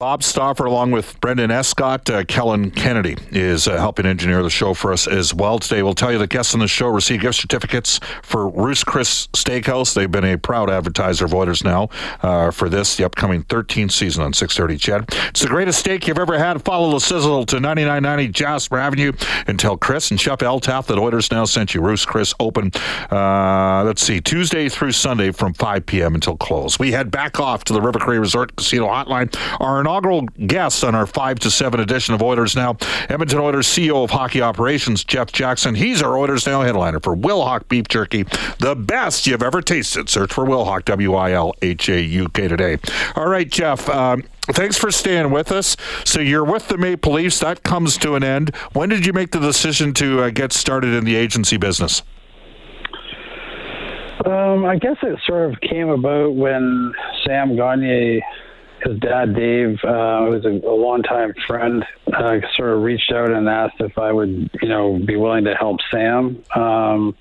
Bob Stauffer, along with Brendan Escott, uh, Kellen Kennedy is uh, helping engineer the show for us as well today. We'll tell you the guests on the show receive gift certificates for Ruth's Chris Steakhouse. They've been a proud advertiser of Oilers now uh, for this, the upcoming 13th season on 630 CHED. It's the greatest steak you've ever had. Follow the sizzle to 9990 Jasper Avenue and tell Chris and Chef Eltaf that Oilers now sent you. Ruth's Chris open, uh, let's see, Tuesday through Sunday from 5 p.m. until close. We head back off to the River Cree Resort Casino Hotline. Our inaugural guest on our 5 to 7 edition of Oilers Now, Edmonton Oilers CEO of Hockey Operations, Jeff Jackson. He's our Oilers Now headliner for Wilhauk Beef Jerky, the best you've ever tasted. Search for Wilhauk, W I L H A U K today. All right, Jeff. Um, thanks for staying with us. So you're with the Maple Leafs. That comes to an end. When did you make the decision to uh, get started in the agency business? Um, I guess it sort of came about when Sam Gagner his dad Dave, uh, who's a, a longtime friend, uh, sort of reached out and asked if I would, you know, be willing to help Sam. Um,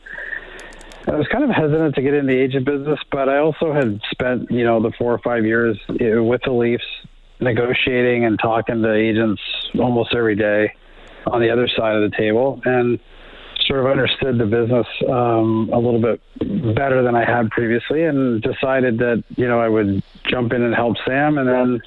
I was kind of hesitant to get in the agent business, but I also had spent, you know, the four or five years with the Leafs negotiating and talking to agents almost every day on the other side of the table, and sort of understood the business um, a little bit better than I had previously, and decided that you know I would jump in and help Sam, and then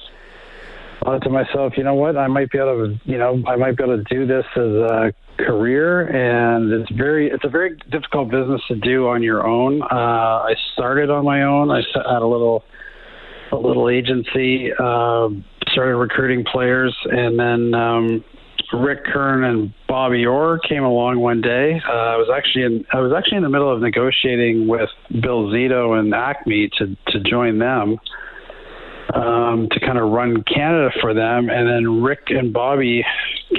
thought to myself, you know what, I might be able to, you know, I might be able to do this as a career, and it's very, it's a very difficult business to do on your own. Uh, I started on my own. I had a little, a little agency, uh, started recruiting players, and then. Um, Rick Curran and Bobby Orr came along one day. Uh, I was actually in I was actually in the middle of negotiating with Bill Zito and Acme to to join them um, to kind of run Canada for them. And then Rick and Bobby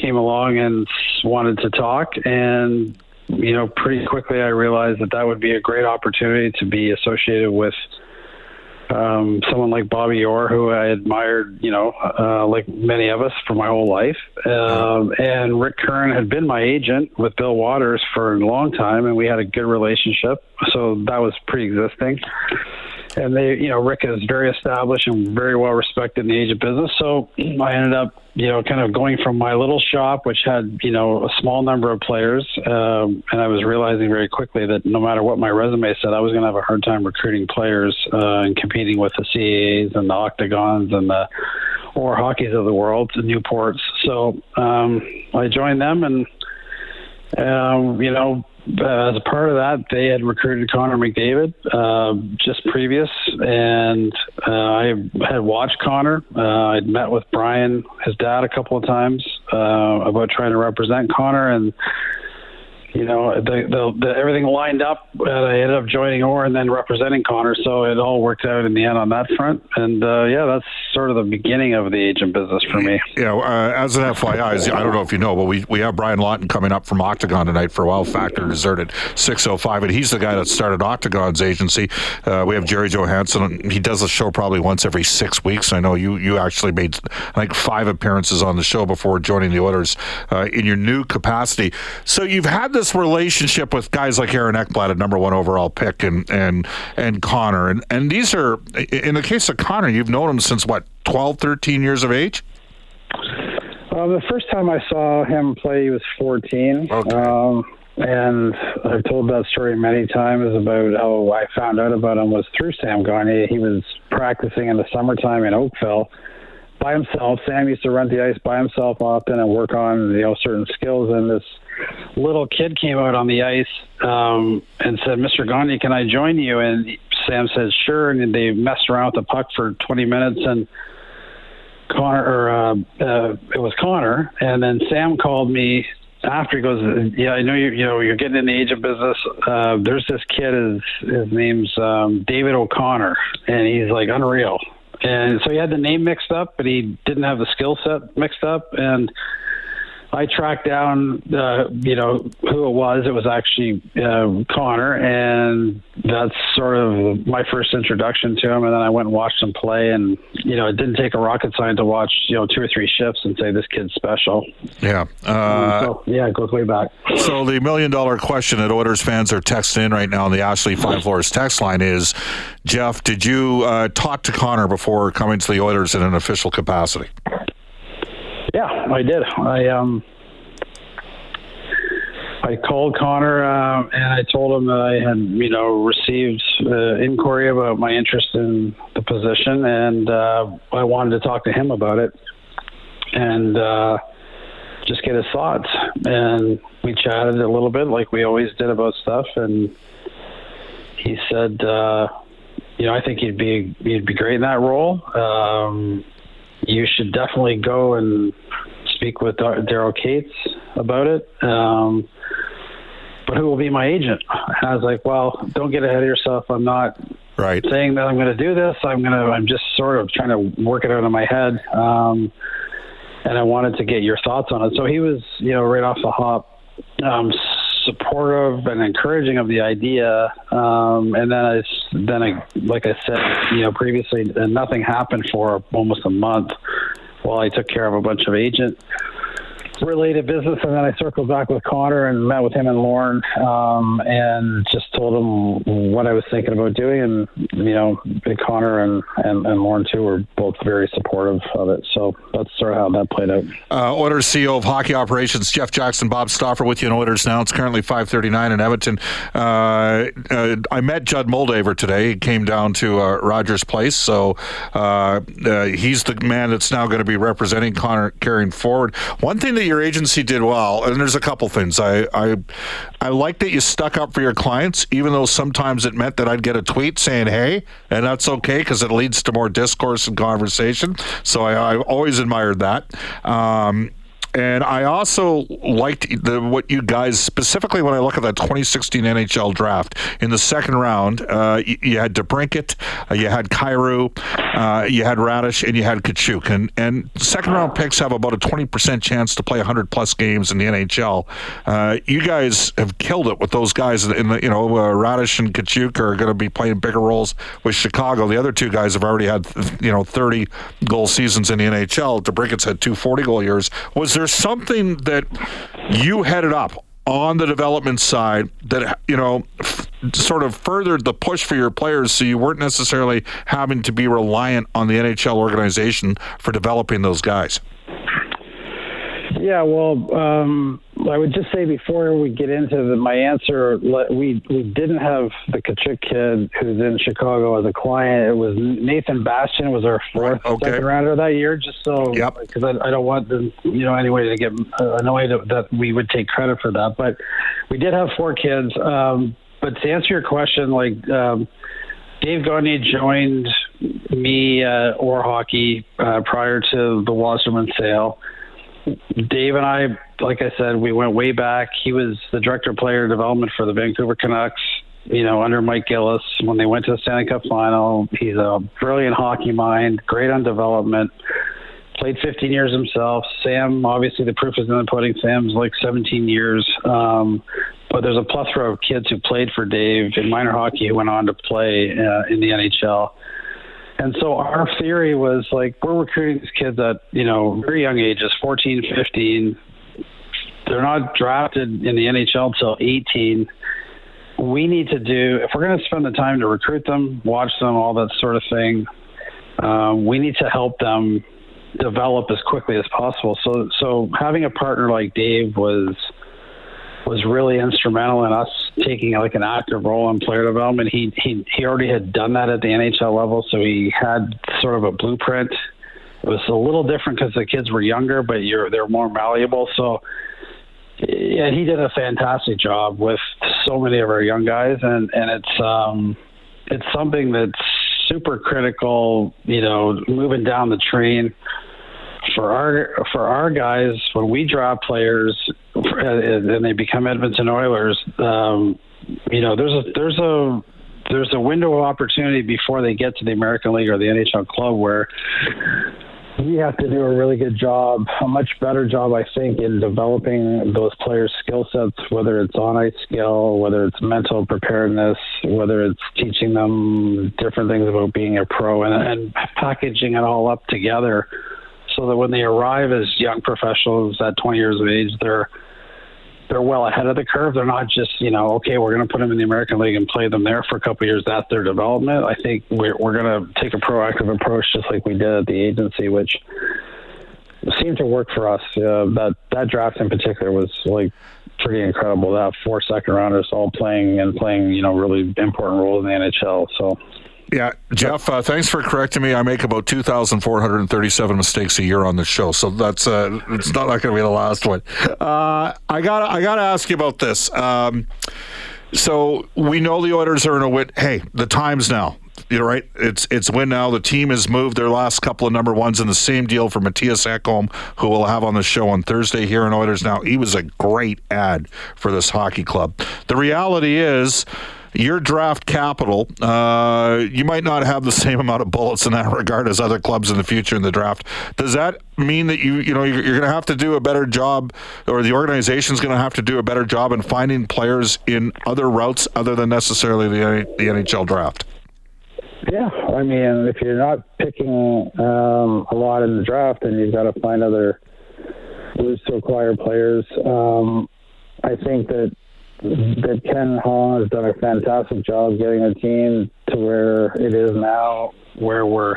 came along and wanted to talk. And, you know, pretty quickly I realized that that would be a great opportunity to be associated with um, someone like Bobby Orr, who I admired, you know, uh, like many of us for my whole life. Um, and Rick Curran had been my agent with Bill Watters for a long time, and we had a good relationship. So that was pre existing and they, you know, Rick is very established and very well respected in the agent business. So I ended up, you know, kind of going from my little shop, which had, you know, a small number of players, um, and I was realizing very quickly that no matter what my resume said, I was going to have a hard time recruiting players uh, and competing with the CAAs and the Octagons and the or hockeys of the world, the Newports. So um, I joined them and. Um, you know, as a part of that, they had recruited Connor McDavid uh, just previous, and uh, I had watched Connor. Uh, I'd met with Brian, his dad, a couple of times uh, about trying to represent Connor, and you know, the, the, the, everything lined up. And I ended up joining Orr and then representing Connor, so it all worked out in the end on that front. And uh, yeah, that's sort of the beginning of the agent business for me. Yeah, uh, as an FYI, I don't know if you know, but we, we have Brian Lawton coming up from Octagon tonight for a while. Factor deserted 605, and he's the guy that started Octagon's agency. Uh, we have Jerry Johansson. He does the show probably once every six weeks. I know you you actually made like five appearances on the show before joining the Oilers uh, in your new capacity. So you've had this this relationship with guys like Aaron Ekblad, a number one overall pick, and and and Connor, and and these are in the case of Connor, you've known him since what 12, 13 years of age. Well, the first time I saw him play, he was 14. Okay. Um, and I've told that story many times about how I found out about him was through Sam Gagner. He was practicing in the summertime in Oakville by himself. Sam used to run the ice by himself often and work on you know certain skills. And this little kid came out on the ice um, and said, "Mr. Gagner, can I join you?" And Sam says, "Sure." And they messed around with the puck for 20 minutes and. Connor, or uh, uh, it was Connor, and then Sam called me after he goes, yeah, I know you. You know, you're getting in the agent business. Uh, there's this kid. His his name's um, David O'Connor, and he's like unreal and so he had the name mixed up, but he didn't have the skill set mixed up. And I tracked down, uh, you know, who it was. It was actually uh, Connor, and that's sort of my first introduction to him. And then I went and watched him play, and you know, it didn't take a rocket science to watch, you know, two or three shifts and say this kid's special. Yeah. Uh, so yeah, it goes way back. So the million dollar question that Oilers fans are texting in right now on the Ashley Fine Floors text line is, Jeff, did you uh, talk to Connor before coming to the Oilers in an official capacity? Yeah, I did. I um, I called Connor uh, and I told him that I had, you know, received uh, inquiry about my interest in the position, and uh, I wanted to talk to him about it and uh, just get his thoughts. And we chatted a little bit, like we always did about stuff, and he said, uh, you know, I think he'd be he'd be great in that role. Um, you should definitely go and speak with Daryl Katz about it. Um, but who will be my agent? And I was like, well, don't get ahead of yourself. I'm not right saying that I'm going to do this. I'm going to. I'm just sort of trying to work it out in my head. Um, and I wanted to get your thoughts on it. So he was, you know, right off the hop, um, supportive and encouraging of the idea. Um, and then I, then I, like I said, you know, previously, nothing happened for almost a month while I took care of a bunch of agent related business, and then I circled back with Connor and met with him and Lauren, um, and just told him what I was thinking about doing. And you know, Connor and, and, and Lauren too were both very supportive of it. So that's sort of how that played out. Uh, Oilers CEO of Hockey Operations Jeff Jackson, Bob Stauffer with you in Oilers now. It's currently 5:39 in Edmonton. Uh, uh, I met Judd Moldaver today. He came down to uh, Rogers Place, so uh, uh, he's the man that's now going to be representing Connor carrying forward. One thing that you your agency did well, and there's a couple things. I, I I like that you stuck up for your clients, even though sometimes it meant that I'd get a tweet saying "Hey," and that's okay because it leads to more discourse and conversation. So I, I always admired that. Um, and I also liked the, what you guys specifically when I look at that 2016 NHL draft in the second round. Uh, you, you, had DeBrincat, uh, you had Kyrou, uh, you had Raddysh, and you had Katchouk. And and second round picks have about a 20% chance to play 100 plus games in the NHL. Uh, you guys have killed it with those guys. In the you know uh, Raddysh and Katchouk are going to be playing bigger roles with Chicago. The other two guys have already had you know 30 goal seasons in the NHL. DeBrincat's had two 40 goal years. Was there there something that you headed up on the development side that you know f- sort of furthered the push for your players so you weren't necessarily having to be reliant on the NHL organization for developing those guys? Yeah, well, um, I would just say before we get into the, my answer, we we didn't have the Katchouk kid who's in Chicago as a client. It was Nathan Bastian was our fourth okay. second rounder that year. Just so, yep. because I, I don't want them, you know, anyway to get uh, annoyed that we would take credit for that. But we did have four kids. Um, but to answer your question, like. Um, Dave Gagner joined me uh, Orr Hockey uh, prior to the Wasserman sale. Dave and I, like I said, we went way back. He was the director of player development for the Vancouver Canucks, you know, under Mike Gillis when they went to the Stanley Cup final. He's a brilliant hockey mind, great on development. Played 15 years himself. Sam, obviously, the proof is in the pudding. Sam's like 17 years. Um, but there's a plethora of kids who played for Dave in minor hockey who went on to play uh, in the NHL. And so our theory was like we're recruiting these kids at you know very young ages, 14, 15. They're not drafted in the NHL till 18. We need to do if we're going to spend the time to recruit them, watch them, all that sort of thing. Um, we need to help them develop as quickly as possible. So so having a partner like Dave was was really instrumental in us taking like an active role in player development. He he he already had done that at the NHL level, so he had sort of a blueprint. It was a little different because the kids were younger, but you're they're more malleable. So yeah, he did a fantastic job with so many of our young guys, and and it's um it's something that's super critical. You know, moving down the train for our for our guys when we draft players and they become Edmonton Oilers, um, you know, there's a there's a there's a window of opportunity before they get to the American League or the NHL club where we have to do a really good job, a much better job, I think, in developing those players' skill sets, whether it's on ice skill, whether it's mental preparedness, whether it's teaching them different things about being a pro, and, and packaging it all up together so that when they arrive as young professionals at 20 years of age, they're they're well ahead of the curve. They're not just, you know, okay, we're going to put them in the American League and play them there for a couple of years. That's their development. I think we're, we're going to take a proactive approach, just like we did at the agency, which seemed to work for us. Uh, that that draft in particular was like pretty incredible. That four second rounders all playing and playing, you know, really important roles in the NHL. So yeah, Jeff, uh, thanks for correcting me. I make about 2,437 mistakes a year on the show, so that's uh, it's not, not going to be the last one. Uh, I got I got to ask you about this. Um, so we know the Oilers are in a win. Hey, the times now. You're right. It's it's win now. The team has moved their last couple of number ones in the same deal for Mattias Ekholm, who we'll have on the show on Thursday here in Oilers Now. He was a great ad for this hockey club. The reality is your draft capital, uh, you might not have the same amount of bullets in that regard as other clubs in the future in the draft. Does that mean that you you know you're, you're going to have to do a better job, or the organization's going to have to do a better job in finding players in other routes other than necessarily the the NHL draft? Yeah, I mean, if you're not picking um, a lot in the draft, then you've got to find other ways to acquire players. Um, I think that that Ken Holland has done a fantastic job getting the team to where it is now, where we're,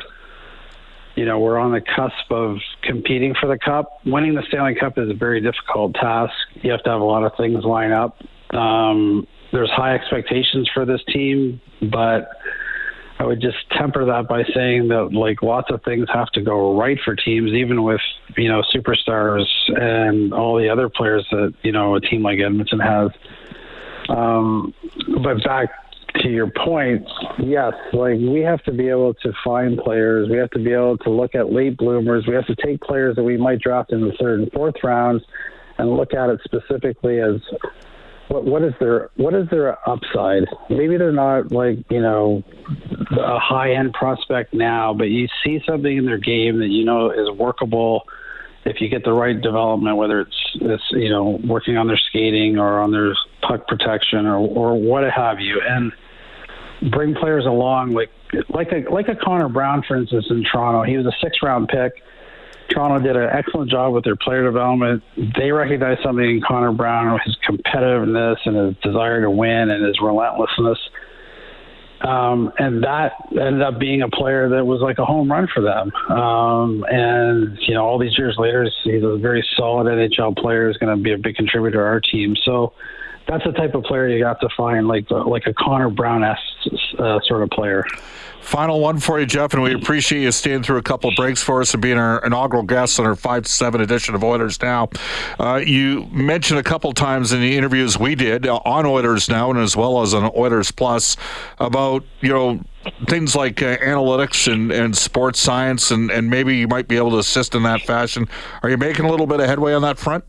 you know, we're on the cusp of competing for the cup. Winning the Stanley Cup is a very difficult task. You have to have a lot of things line up. Um, there's high expectations for this team, but I would just temper that by saying that like lots of things have to go right for teams, even with you know superstars and all the other players that you know a team like Edmonton has. Um, but back to your point, yes, like we have to be able to find players. We have to be able to look at late bloomers. We have to take players that we might draft in the third and fourth rounds and look at it specifically as what what is their what is their upside? Maybe they're not like you know a high end prospect now, but you see something in their game that you know is workable if you get the right development, whether it's it's you know working on their skating or on their puck protection or or what have you, and bring players along like like a like a Connor Brown, for instance, in Toronto. He was a six round pick. Toronto did an excellent job with their player development. They recognized something in Connor Brown, his competitiveness and his desire to win and his relentlessness um, and that ended up being a player that was like a home run for them. Um, and you know, all these years later, he's a very solid NHL player. Is going to be a big contributor to our team. So that's the type of player you got to find, like like a Connor Brown uh, sort of player. Final one for you, Jeff, and we appreciate you staying through a couple breaks for us and being our inaugural guest on our 5 to 7 edition of Oilers Now. Uh, you mentioned a couple times in the interviews we did uh, on Oilers Now and as well as on Oilers Plus about, you know, things like uh, analytics and, and sports science, and, and maybe you might be able to assist in that fashion. Are you making a little bit of headway on that front?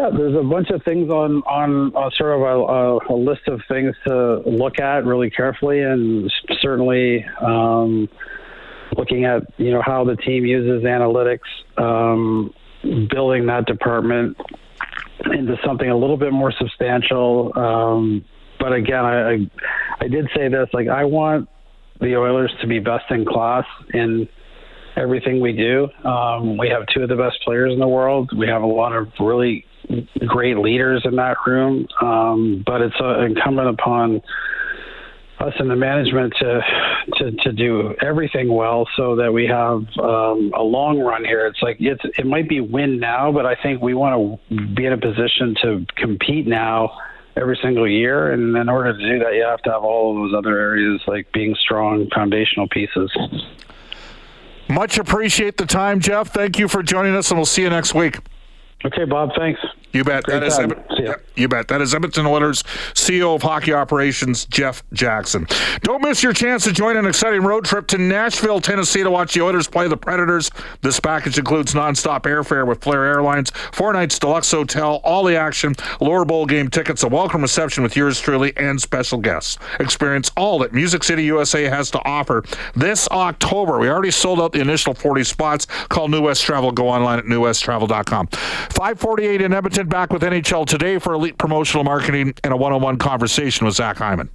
Yeah, there's a bunch of things on on uh, sort of a, a, list of things to look at really carefully, and certainly um, looking at you know how the team uses analytics, um, building that department into something a little bit more substantial. Um, but again, I, I I did say this like I want the Oilers to be best in class in everything we do. Um, we have two of the best players in the world. We have a lot of really great leaders in that room, um, but it's uh, incumbent upon us in the management to, to to do everything well so that we have um, a long run here. It's like it's it might be win now, but I think we want to be in a position to compete now every single year. And in order to do that, you have to have all of those other areas like being strong foundational pieces. Much appreciate the time, Jeff. Thank you for joining us, and we'll see you next week. Okay, Bob. Thanks. You bet. Great that is time. Edmon- See ya. you bet. That is Edmonton Oilers CEO of Hockey Operations Jeff Jackson. Don't miss your chance to join an exciting road trip to Nashville, Tennessee, to watch the Oilers play the Predators. This package includes nonstop airfare with Flair Airlines, four nights deluxe hotel, all the action, lower bowl game tickets, a welcome reception with yours truly, and special guests. Experience all that Music City USA has to offer this October. We already sold out the initial 40 spots. Call New West Travel. Go online at newwesttravel.com. 548 in Edmonton. Back with NHL today for elite promotional marketing and a one-on-one conversation with Zach Hyman.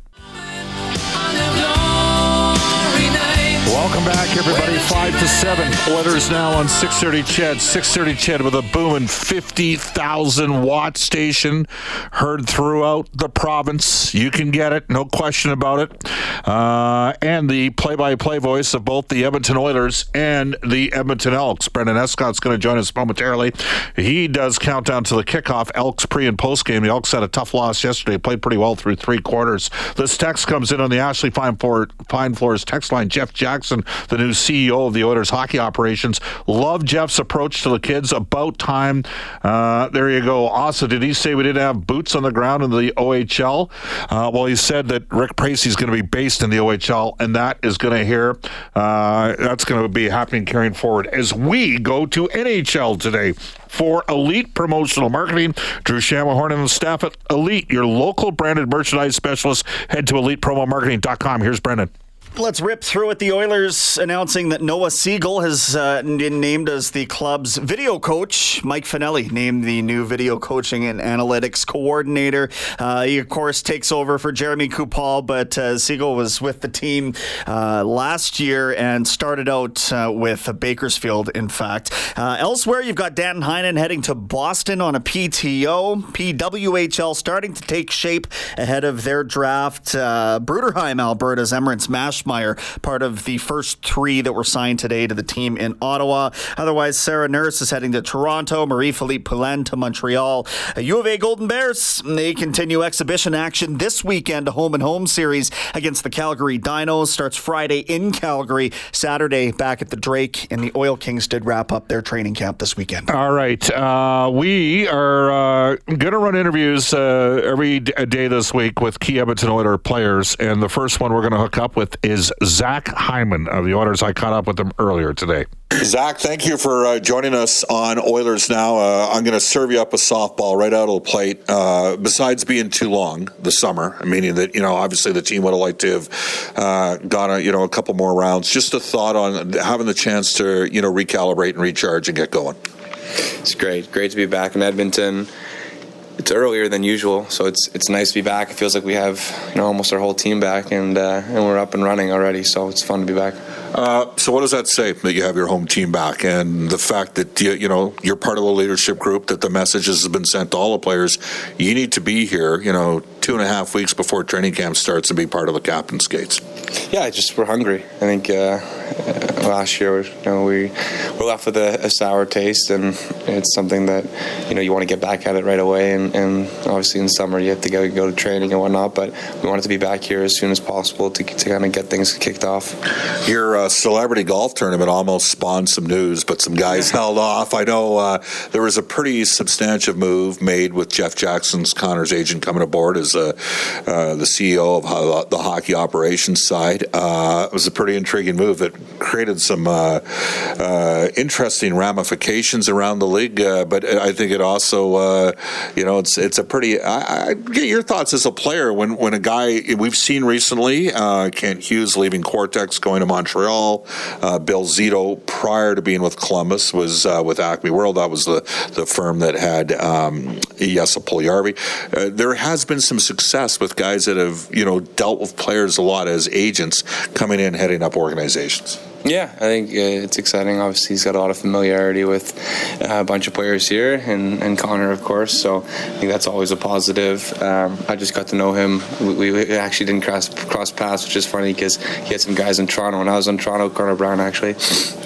Welcome back, everybody. Five to seven. Oilers now on 630 CHED, 630 CHED with a booming 50,000 watt station heard throughout the province. You can get it, no question about it. Uh, and the play-by-play voice of both the Edmonton Oilers and the Edmonton Elks. Brendan Escott's going to join us momentarily. He does countdown to the kickoff. Elks pre and post game. The Elks had a tough loss yesterday. Played pretty well through three quarters. This text comes in on the Ashley Fine, Floor, Fine Floors text line. Jeff Jackson, the new CEO of the Oilers hockey operations. Love Jeff's approach to the kids. About time. Uh, there you go. Also, did he say we didn't have boots on the ground in the OHL? Uh, well, he said that Rick Pracey's going to be based in the OHL, and that is going to hear. Uh, that's going to be happening carrying forward as we go to NHL today for Elite Promotional Marketing. Drew Shamahorn and the staff at Elite, your local branded merchandise specialist. Head to elitepromomarketing.com. Here's Brendan. Let's rip through it. The Oilers announcing that Noah Siegel has uh, been named as the club's video coach. Mike Finelli named the new video coaching and analytics coordinator. Uh, he, of course, takes over for Jeremy Kupal, but uh, Siegel was with the team uh, last year and started out uh, with Bakersfield, in fact. Uh, elsewhere, you've got Dan Heinen heading to Boston on a PTO. PWHL starting to take shape ahead of their draft. Bruderheim, Alberta's Emerance Maschmeyer, part of the first three that were signed today to the team in Ottawa. Otherwise, Sarah Nurse is heading to Toronto, Marie Philip Poulin to Montreal. U of A Golden Bears, they continue exhibition action this weekend, a home and home series against the Calgary Dinos. Starts Friday in Calgary, Saturday back at the Drake, and the Oil Kings did wrap up their training camp this weekend. All right. Uh, we are uh, going to run interviews uh, every day this week with key Edmonton Oilers players. And the first one we're going to hook up with is Zach Hyman of the Oilers. I caught up with him earlier today. Zach, thank you for uh, joining us on Oilers Now. Uh, I'm going to serve you up a softball right out of the plate. Uh, besides being too long the summer, meaning that you know obviously the team would have liked to have uh, gone a, you know a couple more rounds. Just a thought on having the chance to you know recalibrate and recharge and get going. It's great. Great to be back in Edmonton. It's earlier than usual, so it's it's nice to be back. It feels like we have you know almost our whole team back, and uh, and we're up and running already. So it's fun to be back. Uh, so what does that say that you have your home team back and the fact that you, you know you're part of the leadership group that the messages has been sent to all the players you need to be here you know two and a half weeks before training camp starts and be part of the captain's skates Yeah, just we're hungry. I think uh, uh, last year you know, we were left with a, a sour taste, and it's something that you know you want to get back at it right away. And, and obviously in summer you have to go go to training and whatnot, but we wanted to be back here as soon as possible to, to kind of get things kicked off. your uh, celebrity golf tournament almost spawned some news but some guys held off I know uh, there was a pretty substantive move made with Jeff Jackson's Connor's agent coming aboard as uh, uh, the CEO of the hockey operations side uh, it was a pretty intriguing move that created some uh, uh, interesting ramifications around the league. But I think it also, you know, it's it's a pretty. I, I get your thoughts as a player when when a guy we've seen recently, Kent Hughes leaving Quartexx, going to Montreal. Bill Zito, prior to being with Columbus, was with Acme World. That was the the firm that had um, Puljärvi. Uh, there has been some success with guys that have you know dealt with players a lot as agents coming in, heading up organizations. Yeah, I think uh, it's exciting. Obviously, he's got a lot of familiarity with uh, a bunch of players here, and, and Connor, of course. So I think that's always a positive. Um, I just got to know him. We, we actually didn't cross cross paths, which is funny because he had some guys in Toronto, and I was in Toronto, Connor Brown actually.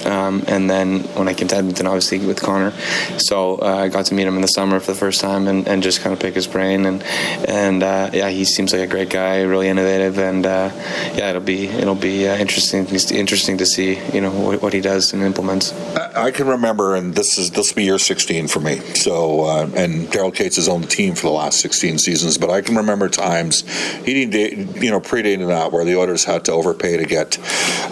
Um, and then when I came to Edmonton, obviously with Connor, so uh, I got to meet him in the summer for the first time and, and just kind of pick his brain. And and uh, yeah, he seems like a great guy, really innovative, and uh, yeah, it'll be it'll be uh, interesting interesting to see you know what, what he does and implements. I can remember, and this is this will be year 16 for me. So, uh, and Daryl Katz has owned the team for the last 16 seasons, but I can remember times he didn't, you know, predating that where the Oilers had to overpay to get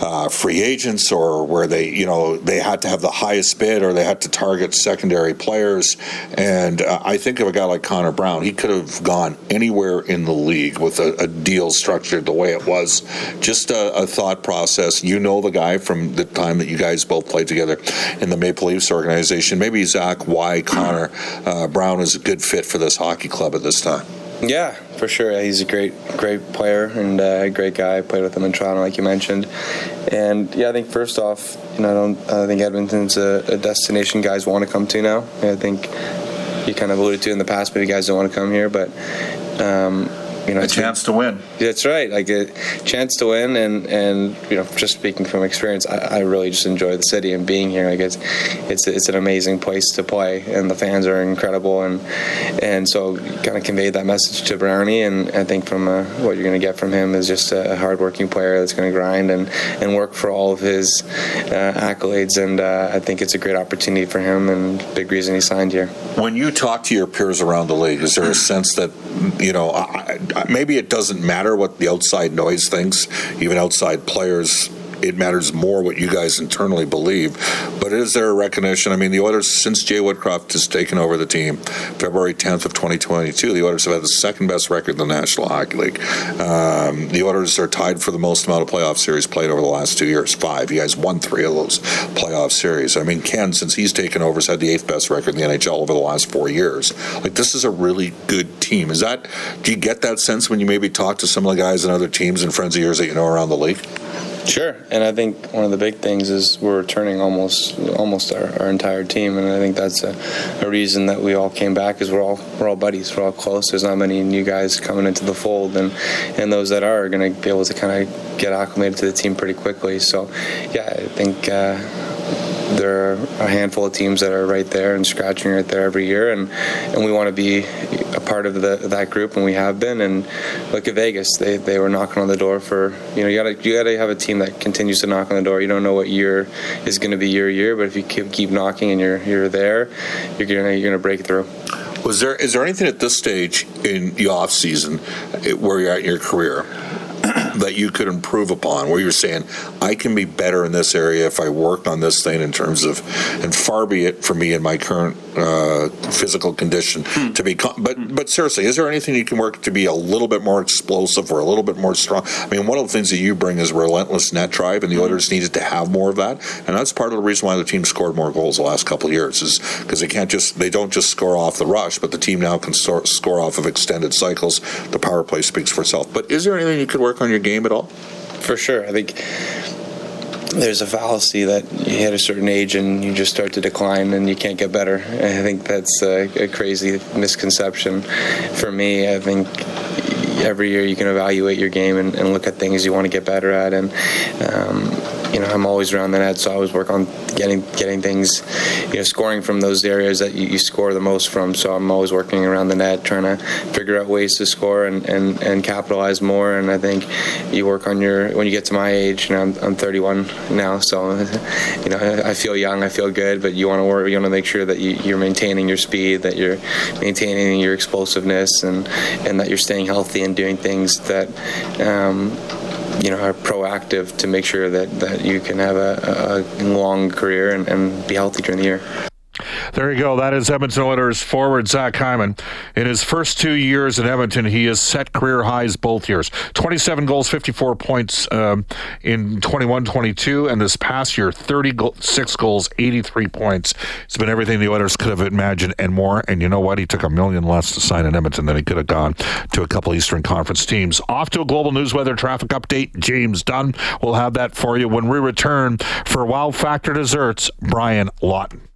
uh, free agents, or where they, you know, they had to have the highest bid, or they had to target secondary players. And uh, I think of a guy like Connor Brown. He could have gone anywhere in the league with a, a deal structured the way it was. Just a, a thought process. You know the guy from the time that you guys both played together in the Maple Leafs organization. Maybe Zach, why Connor uh, Brown is a good fit for this hockey club at this time. Yeah, for sure. He's a great, great player and a great guy. I played with him in Toronto, like you mentioned. And yeah, I think first off, you know, I don't. I think Edmonton's a, a destination guys want to come to now. I think you kind of alluded to in the past, maybe guys don't want to come here, but. Um, you know, a chance to win. That's right, like a chance to win, and and you know, just speaking from experience, I, I really just enjoy the city and being here. Like it's it's it's an amazing place to play, and the fans are incredible, and and so kind of conveyed that message to Brownie, and I think from uh, what you're going to get from him is just a hardworking player that's going to grind and and work for all of his uh, accolades, and uh, I think it's a great opportunity for him, and big reason he signed here. When you talk to your peers around the league, is there a sense that you know? I, maybe it doesn't matter what the outside noise thinks, even outside players it matters more what you guys internally believe. But is there a recognition? I mean, the Oilers, since Jay Woodcroft has taken over the team, February 10th of 2022, the Oilers have had the second best record in the National Hockey League. Um, the Oilers are tied for the most amount of playoff series played over the last two years, five. You guys won three of those playoff series. I mean, Ken, since he's taken over, has had the eighth best record in the NHL over the last four years. Like, this is a really good team. Is that, do you get that sense when you maybe talk to some of the guys in other teams and friends of yours that you know around the league? Sure, and I think one of the big things is we're returning almost almost our, our entire team, and I think that's a, a, reason that we all came back is we're all we're all buddies, we're all close. There's not many new guys coming into the fold, and and those that are, are going to be able to kind of get acclimated to the team pretty quickly. So, yeah, I think. Uh, there are a handful of teams that are right there and scratching right there every year, and and we want to be a part of the, that group, and we have been. And look at Vegas; they, they were knocking on the door for you know you gotta you gotta have a team that continues to knock on the door. You don't know what year is going to be your year, but if you keep, keep knocking and you're you're there, you're gonna you're gonna break through. Was there is there anything at this stage in the off season where you're at in your career that you could improve upon where you're saying I can be better in this area if I work on this thing in terms of and far be it for me in my current uh, physical condition hmm. to be but but seriously is there anything you can work to be a little bit more explosive or a little bit more strong I mean one of the things that you bring is relentless net drive and the hmm. Oilers needed to have more of that and that's part of the reason why the team scored more goals the last couple of years is because they can't just they don't just score off the rush but the team now can score off of extended cycles the power play speaks for itself but is there anything you could work on your game at all? For sure. I think there's a fallacy that you hit a certain age and you just start to decline and you can't get better. I think that's a, a crazy misconception for me. I think every year you can evaluate your game and, and, look at things you want to get better at. And um, you know, I'm always around the net, so I always work on getting getting things, you know, scoring from those areas that you, you, score the most from. So I'm always working around the net, trying to figure out ways to score and, and, and capitalize more. And I think you work on your when you get to my age. You know, I'm, I'm 31 now, so you know, I feel young, I feel good, but you want to work, you want to make sure that you, you're maintaining your speed, that you're maintaining your explosiveness, and and that you're staying healthy and doing things that. Um, you know, are proactive to make sure that, that you can have a, a long career and, and be healthy during the year. There you go. That is Edmonton Oilers forward Zach Hyman. In his first two years in Edmonton, he has set career highs both years 27 goals, 54 points um, in 21 22, and this past year, 36 goals, 83 points. It's been everything the Oilers could have imagined and more. And you know what? He took a million less to sign in Edmonton than he could have gone to a couple Eastern Conference teams. Off to a global news weather traffic update. James Dunn will have that for you when we return for Wow Factor Desserts, Brian Lawton.